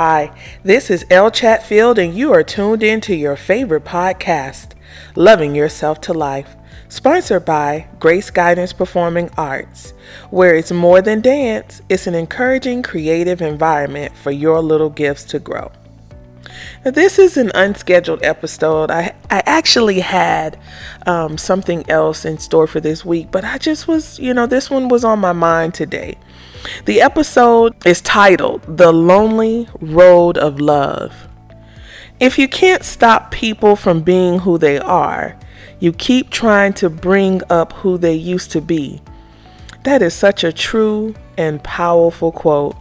Hi, this is Elle Chatfield, and you are tuned in to your favorite podcast, Loving Yourself to Life, sponsored by Grace Guidance Performing Arts, where it's more than dance, it's an encouraging, creative environment for your little gifts to grow. Now, this is an unscheduled episode. I, I actually had um, something else in store for this week, but I just was, you know, this one was on my mind today. The episode is titled The Lonely Road of Love. If you can't stop people from being who they are, you keep trying to bring up who they used to be. That is such a true and powerful quote.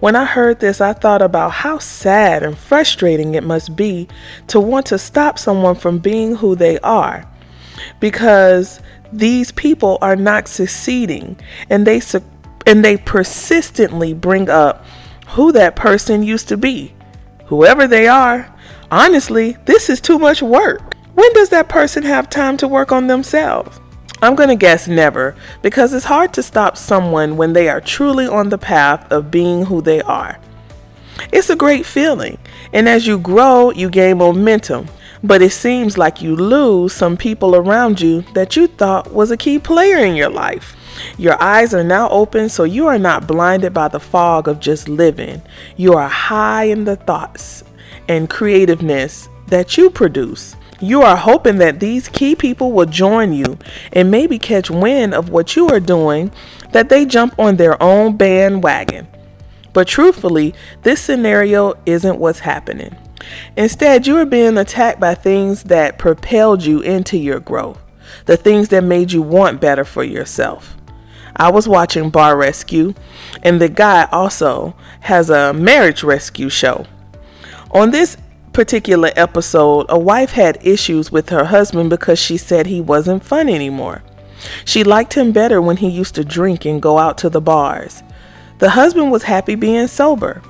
When I heard this, I thought about how sad and frustrating it must be to want to stop someone from being who they are because these people are not succeeding and they su- and they persistently bring up who that person used to be. Whoever they are, honestly, this is too much work. When does that person have time to work on themselves? I'm going to guess never because it's hard to stop someone when they are truly on the path of being who they are. It's a great feeling, and as you grow, you gain momentum, but it seems like you lose some people around you that you thought was a key player in your life. Your eyes are now open, so you are not blinded by the fog of just living. You are high in the thoughts and creativeness that you produce. You are hoping that these key people will join you and maybe catch wind of what you are doing, that they jump on their own bandwagon. But truthfully, this scenario isn't what's happening. Instead, you are being attacked by things that propelled you into your growth, the things that made you want better for yourself. I was watching Bar Rescue, and the guy also has a marriage rescue show. On this particular episode, a wife had issues with her husband because she said he wasn't fun anymore. She liked him better when he used to drink and go out to the bars. The husband was happy being sober.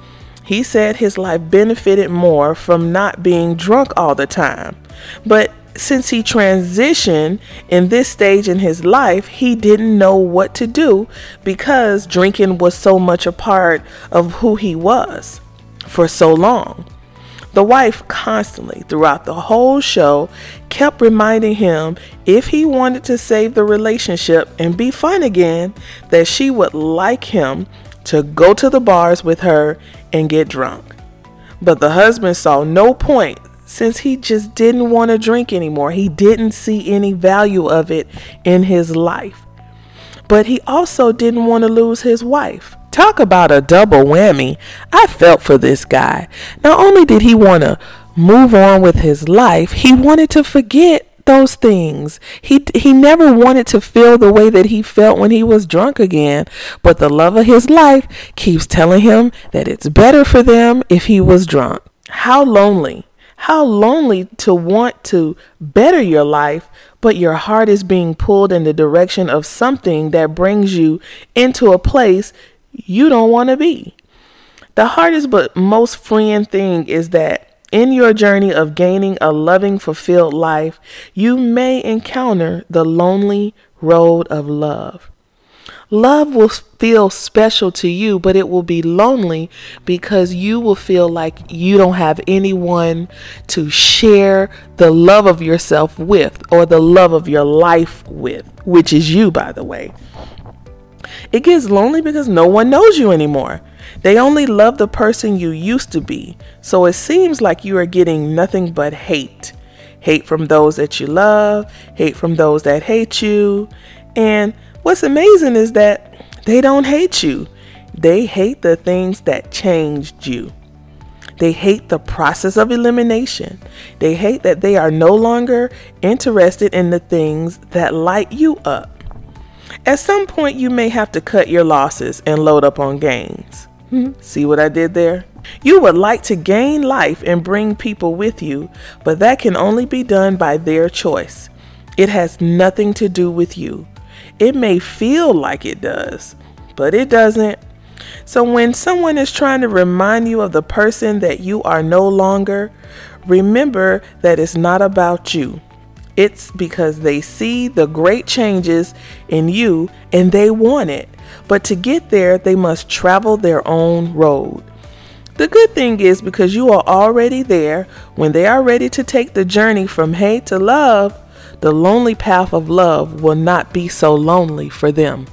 He said his life benefited more from not being drunk all the time. But since he transitioned in this stage in his life, he didn't know what to do because drinking was so much a part of who he was for so long. The wife constantly, throughout the whole show, kept reminding him if he wanted to save the relationship and be fun again, that she would like him to go to the bars with her and get drunk. But the husband saw no point since he just didn't want to drink anymore. He didn't see any value of it in his life. But he also didn't want to lose his wife. Talk about a double whammy. I felt for this guy. Not only did he want to move on with his life, he wanted to forget those things. He he never wanted to feel the way that he felt when he was drunk again, but the love of his life keeps telling him that it's better for them if he was drunk. How lonely. How lonely to want to better your life, but your heart is being pulled in the direction of something that brings you into a place you don't want to be. The hardest but most freeing thing is that in your journey of gaining a loving, fulfilled life, you may encounter the lonely road of love. Love will feel special to you, but it will be lonely because you will feel like you don't have anyone to share the love of yourself with or the love of your life with, which is you, by the way. It gets lonely because no one knows you anymore. They only love the person you used to be. So it seems like you are getting nothing but hate. Hate from those that you love, hate from those that hate you. And what's amazing is that they don't hate you, they hate the things that changed you. They hate the process of elimination. They hate that they are no longer interested in the things that light you up. At some point, you may have to cut your losses and load up on gains. Hmm, see what I did there? You would like to gain life and bring people with you, but that can only be done by their choice. It has nothing to do with you. It may feel like it does, but it doesn't. So when someone is trying to remind you of the person that you are no longer, remember that it's not about you. It's because they see the great changes in you and they want it. But to get there, they must travel their own road. The good thing is because you are already there, when they are ready to take the journey from hate to love, the lonely path of love will not be so lonely for them.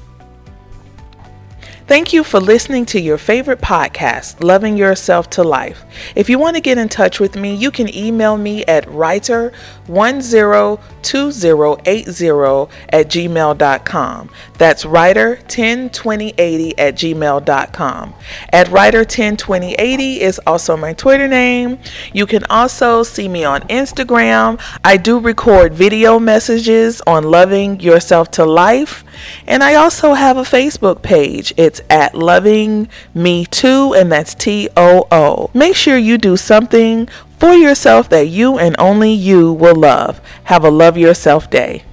Thank you for listening to your favorite podcast, Loving Yourself to Life. If you want to get in touch with me, you can email me at writer102080 at gmail.com. That's writer102080 at gmail.com. At writer102080 is also my Twitter name. You can also see me on Instagram. I do record video messages on Loving Yourself to Life. And I also have a Facebook page. It's at Loving Me Too, and that's T O O. Make sure you do something for yourself that you and only you will love. Have a love yourself day.